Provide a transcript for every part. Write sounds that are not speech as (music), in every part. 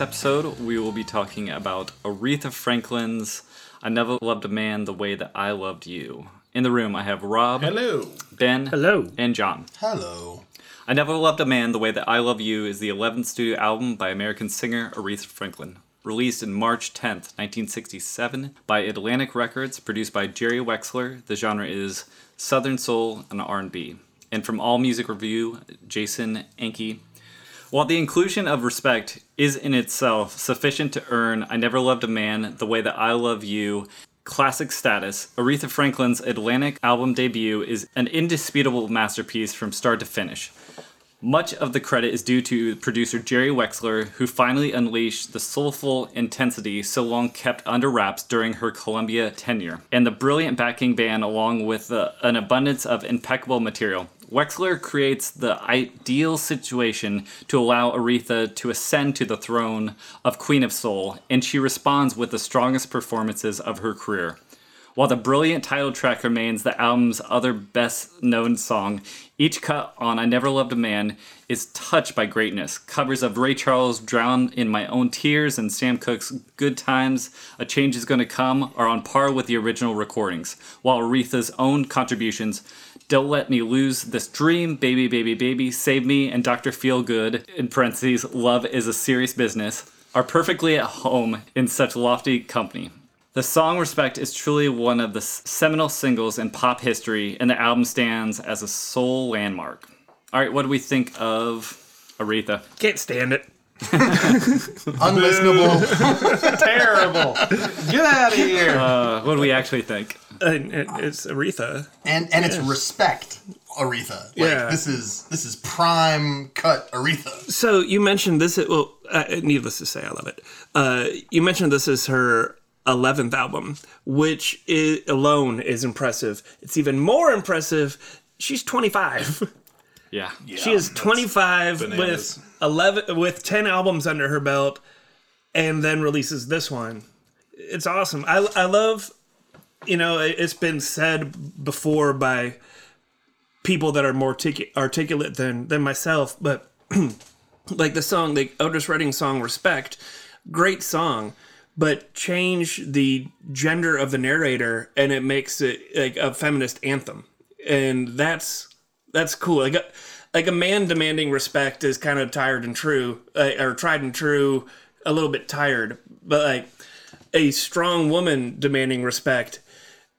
This episode, we will be talking about Aretha Franklin's I Never Loved a Man the Way That I Loved You. In the room, I have Rob. Hello. Ben. Hello. And John. Hello. I Never Loved a Man the Way That I Love You is the 11th studio album by American singer Aretha Franklin. Released in March 10th, 1967, by Atlantic Records, produced by Jerry Wexler. The genre is Southern Soul and R&B. And from All Music Review, Jason Enke while the inclusion of respect is in itself sufficient to earn I Never Loved a Man the Way That I Love You classic status, Aretha Franklin's Atlantic album debut is an indisputable masterpiece from start to finish. Much of the credit is due to producer Jerry Wexler, who finally unleashed the soulful intensity so long kept under wraps during her Columbia tenure, and the brilliant backing band, along with uh, an abundance of impeccable material. Wexler creates the ideal situation to allow Aretha to ascend to the throne of Queen of Soul, and she responds with the strongest performances of her career. While the brilliant title track remains the album's other best known song, each cut on I Never Loved a Man is touched by greatness. Covers of Ray Charles' Drown in My Own Tears and Sam Cooke's Good Times, A Change Is Gonna Come are on par with the original recordings, while Aretha's own contributions don't Let Me Lose This Dream, Baby, Baby, Baby, Save Me, and Dr. Feelgood, in parentheses, Love is a Serious Business, are perfectly at home in such lofty company. The song Respect is truly one of the seminal singles in pop history, and the album stands as a soul landmark. All right, what do we think of Aretha? Can't stand it. (laughs) Unlistenable. (laughs) Terrible. Get out of here. Uh, what do we actually think? And it, it's Aretha. and and it's respect Aretha. Like, Yeah. This is this is prime cut Aretha. So you mentioned this. Well, uh, needless to say, I love it. Uh, you mentioned this is her eleventh album, which is, alone is impressive. It's even more impressive. She's twenty five. (laughs) Yeah. she is twenty five bananas. with eleven with ten albums under her belt, and then releases this one. It's awesome. I I love. You know, it- it's been said before by people that are more artic- articulate than than myself, but (clears throat) like the song, the Otis Redding song "Respect," great song, but change the gender of the narrator and it makes it like a feminist anthem, and that's that's cool. Like a, like a man demanding respect is kind of tired and true, uh, or tried and true, a little bit tired, but like a strong woman demanding respect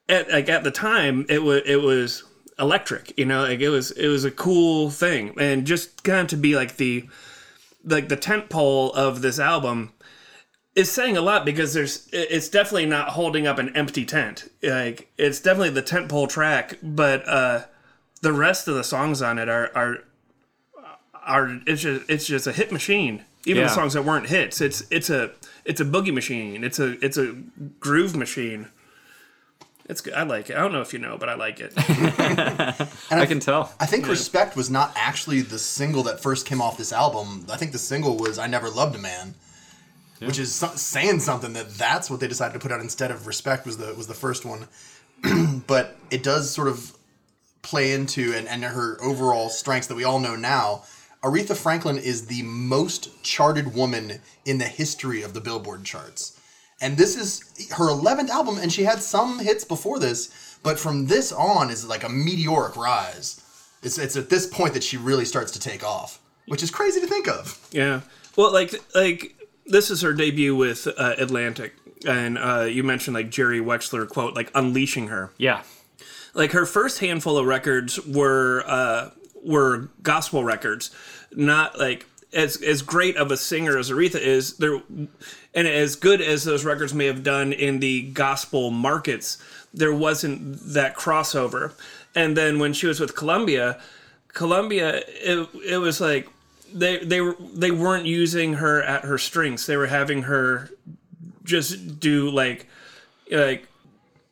at like at the time it was it was electric you know? Like it was it was a cool thing. And just kind of to be like the like the tent pole of this album is saying a lot because there's it's definitely not holding up an empty tent. Like it's definitely the tent pole track but uh the rest of the songs on it are are are it's just it's just a hit machine even Yeah. the songs that weren't hits it's it's a it's a boogie machine it's a it's a groove machine it's good. I like it. I don't know if you know, but I like it. (laughs) I can tell. I think Respect was not actually the single that first came off this album. I think the single was I Never Loved a Man. Which is so- saying something that that's what they decided to put out instead of Respect was the was the first one. (clears throat) but it does sort of play into and, and her overall strengths that we all know now. Aretha Franklin is the most charted woman in the history of the Billboard charts. And this is her 11th album, and she had some hits before this, but from this on is like a meteoric rise. It's, it's at this point that she really starts to take off, which is crazy to think of. yeah. Well, like like this is her debut with uh, Atlantic, and uh, you mentioned like Jerry Wexler quote like unleashing her. Yeah. Like her first handful of records were uh, were gospel records, not like as as great of a singer as Aretha is. There, and as good as those records may have done in the gospel markets, there wasn't that crossover. And then when she was with Columbia, Columbia, it, it was like they they were they weren't using her at her strengths. They were having her just do like like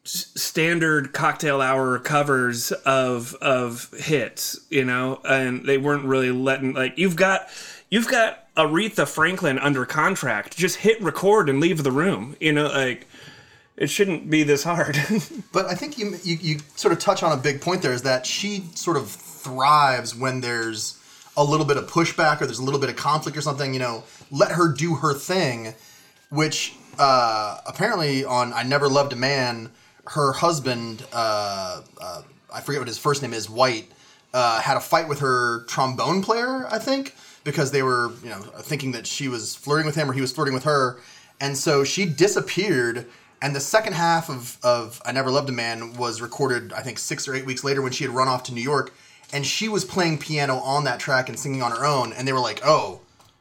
standard cocktail hour covers of of hits, you know, and they weren't really letting like you've got you've got Aretha Franklin under contract. Just hit record and leave the room, you know, like it shouldn't be this hard. (laughs) But I think you, you you sort of touch on a big point there is that she sort of thrives when there's a little bit of pushback or there's a little bit of conflict or something. You know, let her do her thing, which uh, apparently on I Never Loved a Man, her husband, uh, uh, I forget what his first name is, White, uh, had a fight with her trombone player, I think, because they were you know thinking that she was flirting with him or he was flirting with her, and so she disappeared. And the second half of, of I Never Loved a Man was recorded, I think, six or eight weeks later when she had run off to New York. And she was playing piano on that track and singing on her own. And they were like, oh,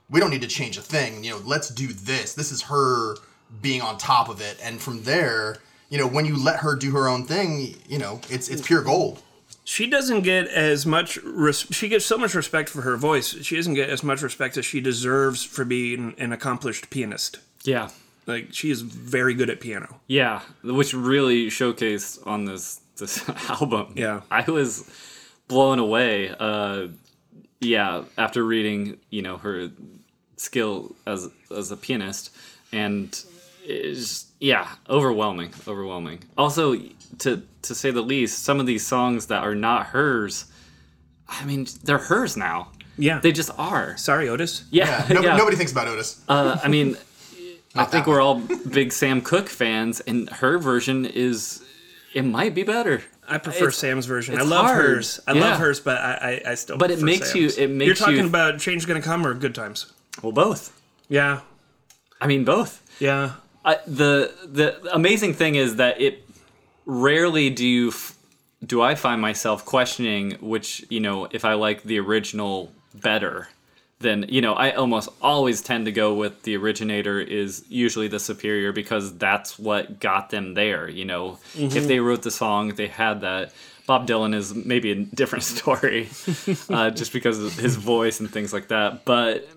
we don't need to change a thing. You know, let's do this. This is her being on top of it. And from there, you know, when you let her do her own thing, you know, it's it's pure gold. she doesn't get as much res- she gets so much respect for her voice. She doesn't get as much respect as she deserves for being an accomplished pianist. Yeah. Like she is very good at piano. Yeah, which really showcased on this this (laughs) album. Yeah. I was blown away. Uh, yeah, after reading, you know, her skill as as a pianist, and is yeah, overwhelming, overwhelming. Also, to to say the least, some of these songs that are not hers, I mean, they're hers now. Yeah. They just are. Sorry, Otis. Yeah, No, yeah. Nobody thinks about Otis. Uh, I mean, (laughs) I think we're all big Sam Cooke fans, and her version is it might be better. I prefer It's- Sam's version. I love hard. hers. I Yeah. love hers, but I, I, I still. But it prefer makes you- it makes You're talking you- about change gonna come or good times. Well, both. Yeah, I mean, both. yeah. I, the the amazing thing is that it rarely do you f- do I find myself questioning which you know if I like the original better then you know I almost always tend to go with the originator is usually the superior because that's what got them there you know? If they wrote the song they had that. Bob Dylan is maybe a different (laughs) story uh, just because of his voice and things like that but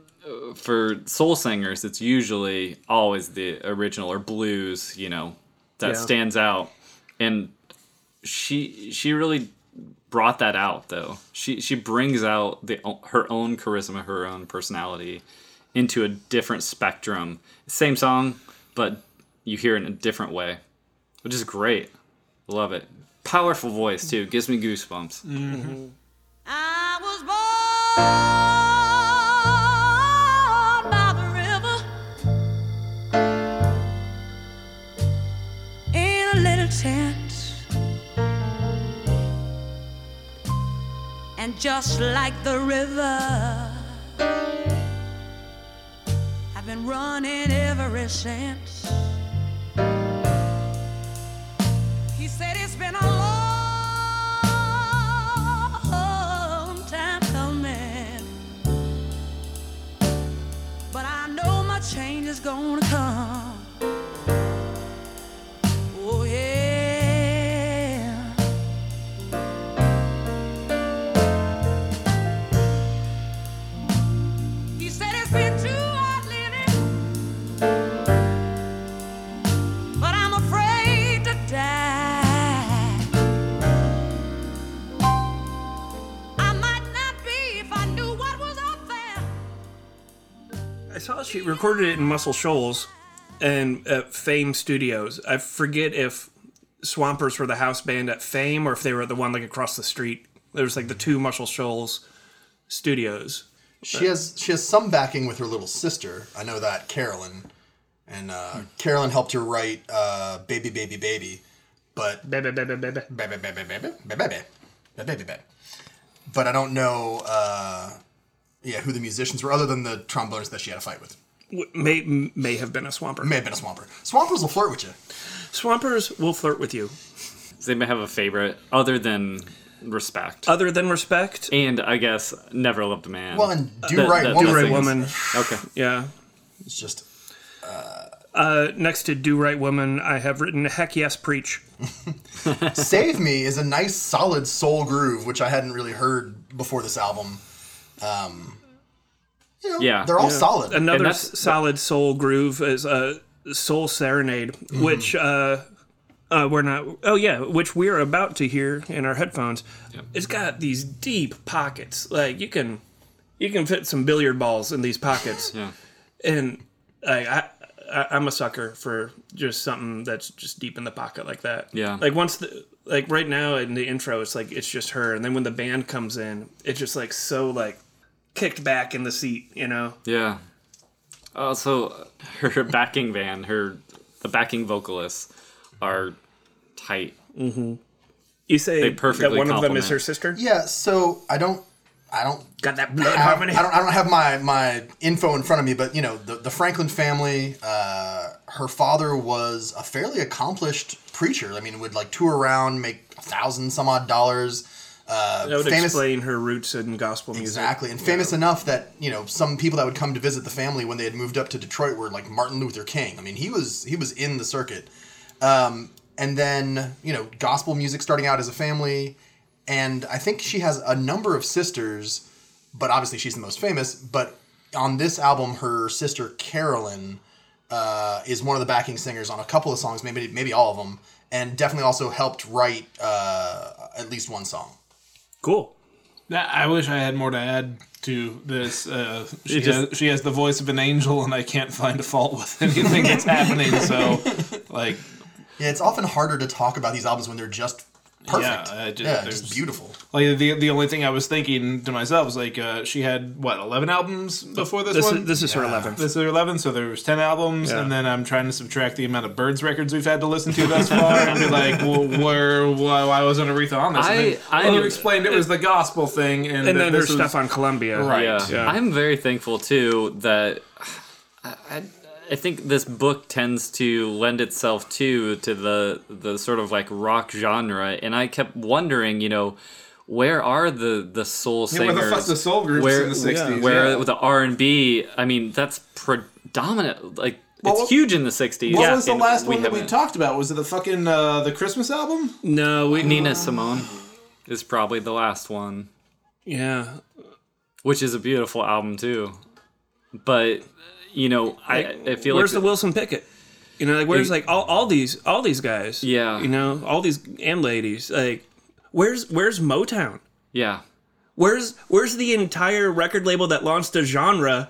for soul singers it's usually always the original or blues you know that Yeah. stands out. And she she really brought that out though. She she brings out the her own charisma her own personality into a different spectrum. Same song but you hear it in a different way which is great. Love it. Powerful voice too. Gives me goosebumps. Mm-hmm. I was born And just like the river, I've been running ever since. He said it's been a long time coming. But I know my change is gonna come. Recorded it in Muscle Shoals and at Fame Studios. I forget if Swampers were the house band at Fame or if they were the one like across the street. There was like the two Muscle Shoals studios. She has she has some backing with her little sister. I know that Carolyn, and uh, Carolyn helped her write uh, "Baby Baby Baby," but Baby, baby, baby. baby, baby, baby, baby, baby, baby, baby. But I don't know. Uh, yeah, who the musicians were, other than the trombonist that she had a fight with. W- May may have been a swamper. May have been a swamper. Swampers will flirt with you. Swampers will flirt with you. Does anybody have a favorite other than respect? Other than respect, and I guess never loved a man. Well, and do That- right that- woman. do right woman. okay. Yeah. It's just Uh, next to do right woman, I have written heck yes preach. (laughs) Save Me is a nice, solid soul groove, which I hadn't really heard before this album. Um, you know, Yeah. they're all Yeah. solid. Another s- solid soul groove is uh, Soul Serenade, Mm-hmm. which uh, uh, we're not. Oh yeah, which we're about to hear in our headphones. It's got these deep pockets. Like you can, you can fit some billiard balls in these pockets. (laughs) Yeah. And I, I, I, I'm a sucker for just something that's just deep in the pocket like that. Yeah. Like once the like right now in the intro, it's like it's just her, and then when the band comes in, it's just like so like kicked back in the seat, you know. Yeah. Also, (laughs) her backing band, her the backing vocalists are tight. You say They perfectly that one of them is her sister. yeah, so I don't, I don't Got that blood have, harmony. I don't, I don't have my, my info in front of me, but you know, the, the Franklin family, uh, her father was a fairly accomplished preacher. I mean, would like tour around, make a thousand some odd dollars. Uh, That would famous, explain her roots in gospel music. Exactly, and famous enough that you know some people that would come to visit the family when they had moved up to Detroit were like Martin Luther King. I mean, he was he was in the circuit, um, and then you know gospel music starting out as a family, and I think she has a number of sisters, but obviously she's the most famous. But on this album, her sister Carolyn uh, is one of the backing singers on a couple of songs, maybe maybe all of them, and definitely also helped write uh, at least one song. Cool. That- I wish I had more to add to this. Uh, she, just- has, she has the voice of an angel, and I can't find a fault with anything that's happening. So, like, Yeah, it's often harder to talk about these albums when they're just perfect. Yeah, uh, ju- yeah, there's- just beautiful. like the the only thing I was thinking to myself was like, uh, she had what eleven albums before this, This one. is this is her eleventh. This is her 11, so there was 10 albums, Yeah. and then I'm trying to subtract the amount of Byrds records we've had to listen to thus far, and be like, well, where, why, why wasn't Aretha on this? And I- then, I- well, you explained it was the gospel thing, and, And that then her this was- stuff on Columbia. Right. Yeah. Yeah. I'm very thankful too that (sighs) I, I, I think this book tends to lend itself to to the the sort of like rock genre, and I kept wondering, you know, where are the the soul singers? Yeah, singers? where the fuck the soul groups where, in the 60s? Where yeah. the R and B? I mean, that's predominant. Like Well, it's what- huge in the '60s. What was the and last one that we talked about? Was it the fucking uh, the Christmas album? No, we Nina Simone is probably the last one. Yeah. which is a beautiful album too. But you know, I I feel like Where's like the Wilson Pickett? You know, like where's like all, all these all these guys? Yeah. You know, all these and ladies. Like, where's where's Motown? yeah, Where's where's the entire record label that launched a genre?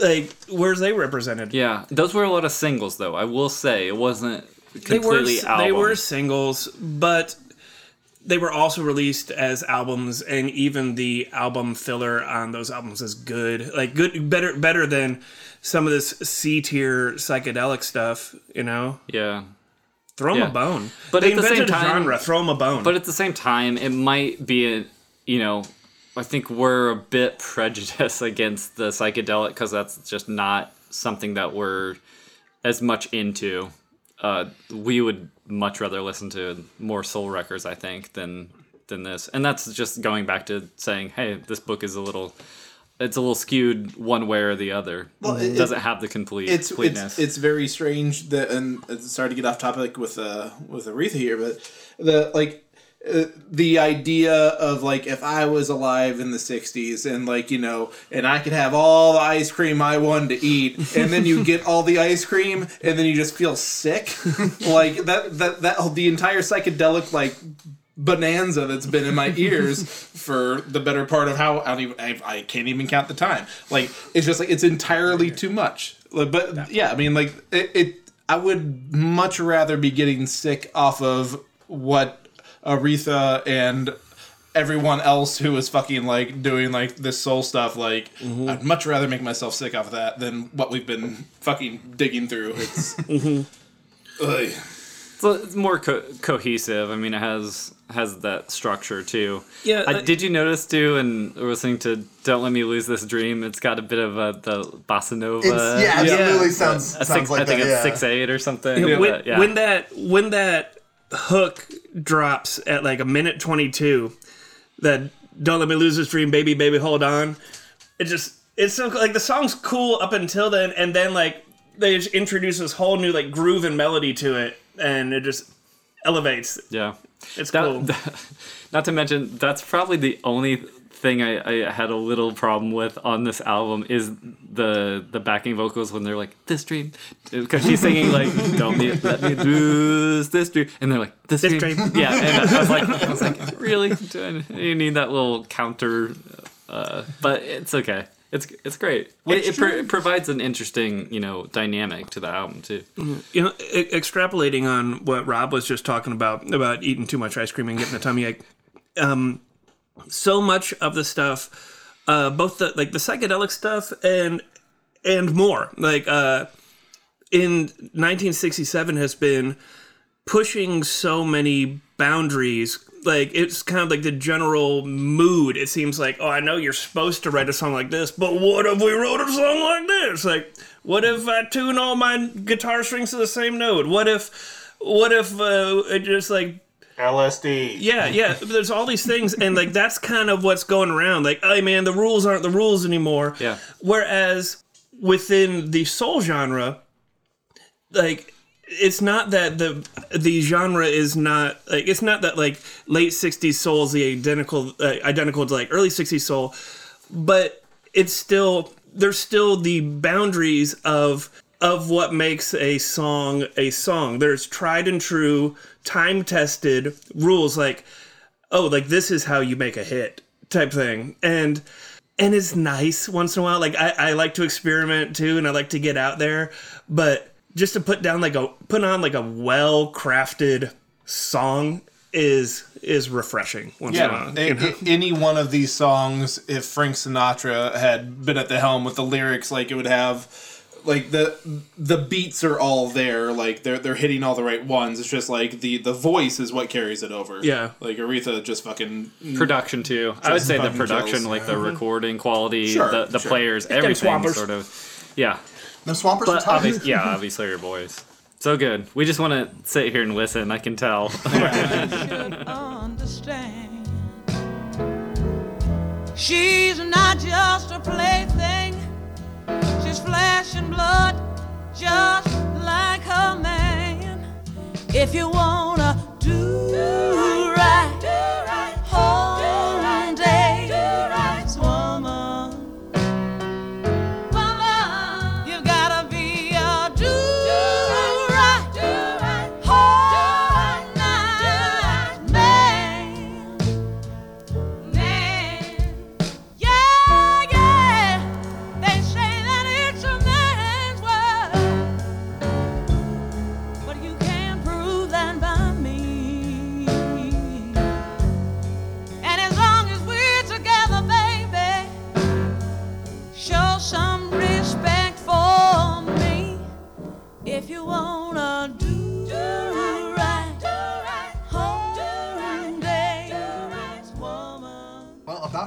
Like, where's they represented? yeah. Those were a lot of singles though. I will say it wasn't completely they were they were singles, but they were also released as albums, and even the album filler on those albums is good. Like good, better, better than some of this C tier psychedelic stuff. You know, yeah. throw them Yeah. a bone. But they at the same time- genre. Throw them a bone. But at the same time, it might be a you know. I think we're a bit (laughs) prejudiced against the psychedelic because that's just not something that we're as much into. Uh, we would much rather listen to more soul records, I think, than than this. And that's just going back to saying, hey, this book is a little, it's a little skewed one way or the other. Well, it it- doesn't have the complete It's completeness. it's it's very strange that, and sorry to get off topic with uh with Aretha here, but the like. Uh, the idea of like if I was alive in the '60s and like you know, and I could have all the ice cream I wanted to eat, and then you get all the ice cream, and then you just feel sick, (laughs) like that that that the entire psychedelic like bonanza that's been in my ears for the better part of how I don't even I, I can't even count the time. Like it's just like it's entirely too much. Like, but yeah, I mean like it, it. I would much rather be getting sick off of what Aretha and everyone else who is fucking like doing like this soul stuff like mm-hmm. I'd much rather make myself sick off of that than what we've been fucking digging through. It's mm-hmm. Ugh. It's So it's more co- cohesive. I mean, it has has that structure too. Yeah, I, uh, did you notice too? And listening to "Don't Let Me Lose This Dream," it's got a bit of a the bossa nova. It's, yeah, absolutely Yeah. sounds a sounds six, like I think that. it's yeah. six eight or something. Yeah, but when, yeah. when that when that hook drops at like a minute 22 that don't let me lose this dream baby baby hold on it just it's so like the song's cool up until then and then like they just introduce this whole new like groove and melody to it and it just elevates yeah. it's That- cool that- (laughs) not to mention, that's probably the only thing I, I had a little problem with on this album is the the backing vocals when they're like this dream because she's singing like don't be, let me lose this dream and they're like this, This dream. dream. yeah and I was like I was like (laughs) really you need that little counter uh, but it's okay it's it's great. It, it, pro- it provides an interesting you know dynamic to the album too. You know e- extrapolating on what rob was just talking about about eating too much ice cream and getting a tummy ache um so much of the stuff uh both the like the psychedelic stuff and and more. Like uh in 1967 has been pushing so many boundaries like it's kind of like the general mood it seems like oh i know you're supposed to write a song like this but what if we wrote a song like this like what if i tune all my guitar strings to the same note what if what if uh, it just like LSD. yeah, yeah. There's all these things, and like that's kind of what's going around. Like, hey man, the rules aren't the rules anymore. Yeah. Whereas within the soul genre, like it's not that the the genre is not like it's not that like late '60s soul is the identical uh, identical to like early '60s soul, but it's still there's still the boundaries of of what makes a song a song. There's tried and true, time tested rules like oh like this is how you make a hit type thing and and it's nice once in a while like I, I like to experiment too and i like to get out there but just to put down like a put on like a well crafted song is is refreshing once in a Yeah, while a- you know? a- any one of these songs, if Frank Sinatra had been at the helm with the lyrics, like it would have, like the the beats are all there, like they're they're hitting all the right ones. It's just like the the voice is what carries it over. Yeah. like Aretha just fucking mm. production too. I would say the production, kills, like yeah. the mm-hmm. recording quality, Sure, the the sure. players, everything sort of. Yeah, Them swampers are but tough. obviously, yeah, obviously your boys. So good. We just want to sit here and listen. I can tell. (laughs) understand. She's not just a plaything, she's flesh and blood, just like her man. If you wanna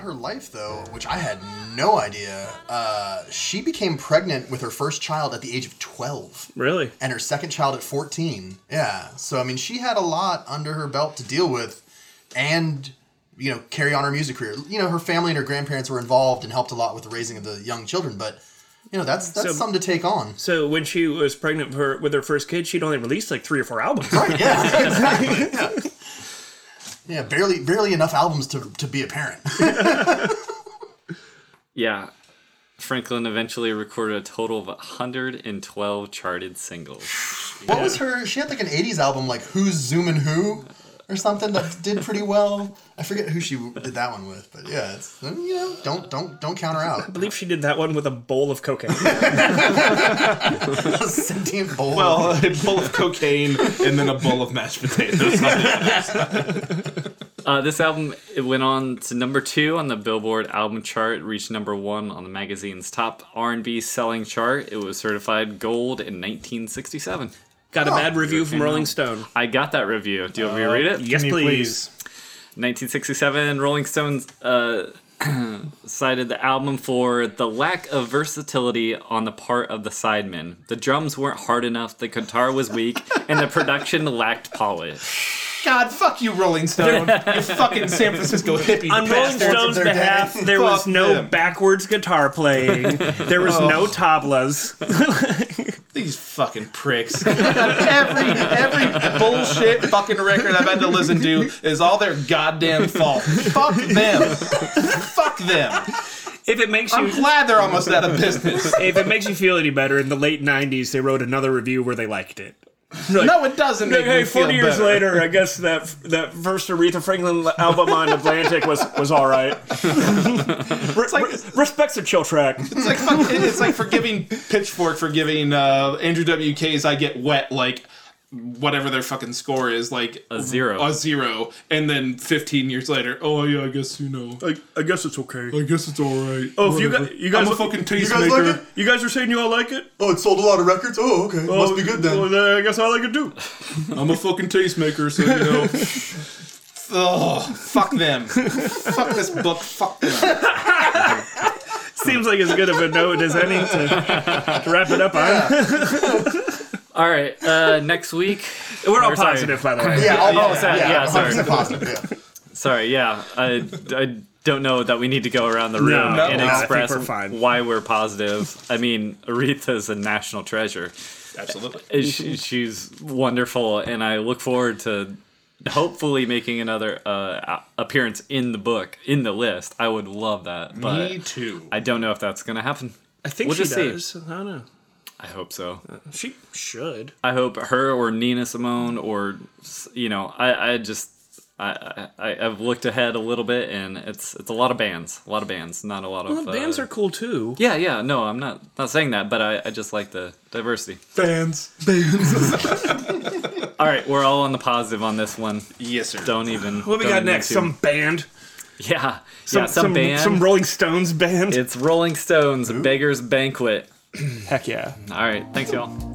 her life, though, which I had no idea, uh, she became pregnant with her first child at the age of 12 really and her second child at 14. Yeah. So, I mean, she had a lot under her belt to deal with and, you know, carry on her music career. You know, her family and her grandparents were involved and helped a lot with the raising of the young children, but, you know, that's that's So- something to take on. so when she was pregnant for, with her first kid she'd only released like three or four albums Right, yeah, (laughs) exactly. Yeah. Yeah, barely barely enough albums to, to be a parent. (laughs) yeah, Franklin eventually recorded a total of 112 charted singles. What was her? She had like an '80s album, like "Who's Zoomin' Who" or something that did pretty well. I forget who she did that one with, but yeah, it's you know, don't don't don't count her out. (laughs) I believe she did that one with a bowl of cocaine (laughs) A sentient bowl. well, a bowl of cocaine and then a bowl of mashed potatoes. (laughs) Uh, this album it went on to number two on the Billboard album chart, reached number one on the magazine's top R&B selling chart. It was certified gold in 1967. Got a Oh, bad review from Rolling Stone. I got that review. Do you want me to read it? Yes, Can you please. 1967, Rolling Stones uh, (clears throat) cited the album for the lack of versatility on the part of the sidemen. The drums weren't hard enough, the guitar was weak, and the production lacked polish. God, fuck you, Rolling Stone. (laughs) you fucking San Francisco hippie On Rolling bastard. Stone's of their behalf, day. there was Fuck no them. backwards guitar playing. There was no tablas. (laughs) These fucking pricks. (laughs) every every bullshit fucking record I've had to listen to is all their goddamn fault. Fuck them. Fuck them. If it makes you, I'm you glad they're almost out of business. if it makes you feel any better, in the late '90s, they wrote another review where they liked it. No, it doesn't make Hey, me feel 40 years better. later, I guess that that first Aretha Franklin album on Atlantic was was all right. (laughs) Re- like- re- respect's a chill track. It's like it's like forgiving Pitchfork for giving uh, Andrew WK's "I Get Wet" like whatever their fucking score is like A zero. a zero, and then 15 years later, oh yeah, I guess you know, I, I guess it's okay. I guess it's all right. Oh, if you guys, you guys, I'm a fucking guys tastemaker. like it? you guys are saying you all like it? Oh, it sold a lot of records. Oh, okay, oh, must be good then. Well, then I guess I like it too. (laughs) I'm a fucking tastemaker, so you know. (laughs) Oh, fuck them. fuck this book. Fuck them. Seems like as good of a note as any to, to wrap it up on. (laughs) All right, uh, next week. (laughs) We're all sorry. positive, by the way. yeah, I'll, Oh, sorry, yeah, sorry. positive. Yeah. (laughs) Sorry, yeah. I, I don't know that we need to go around the room No, and no, I express we're fine. why we're positive. I mean, Aretha's a national treasure. Absolutely. She, she's wonderful, and I look forward to hopefully making another uh, appearance in the book, in the list. I would love that, but Me too. I don't know if that's going to happen. I think We'll she just see. does. I don't know. I hope so. She should. I hope her or Nina Simone or you know I, I just I, I I've looked ahead a little bit and it's it's a lot of bands a lot of bands not a lot of Well, bands uh, are cool too. yeah yeah no I'm not not saying that but I, I just like the diversity Bands, Bands (laughs) all right we're all on the positive on this one Yes, sir. don't even What we got next? Some band. yeah Some, yeah some, band Some Rolling Stones band. it's Rolling Stones Beggars Banquet Heck yeah. all right thanks y'all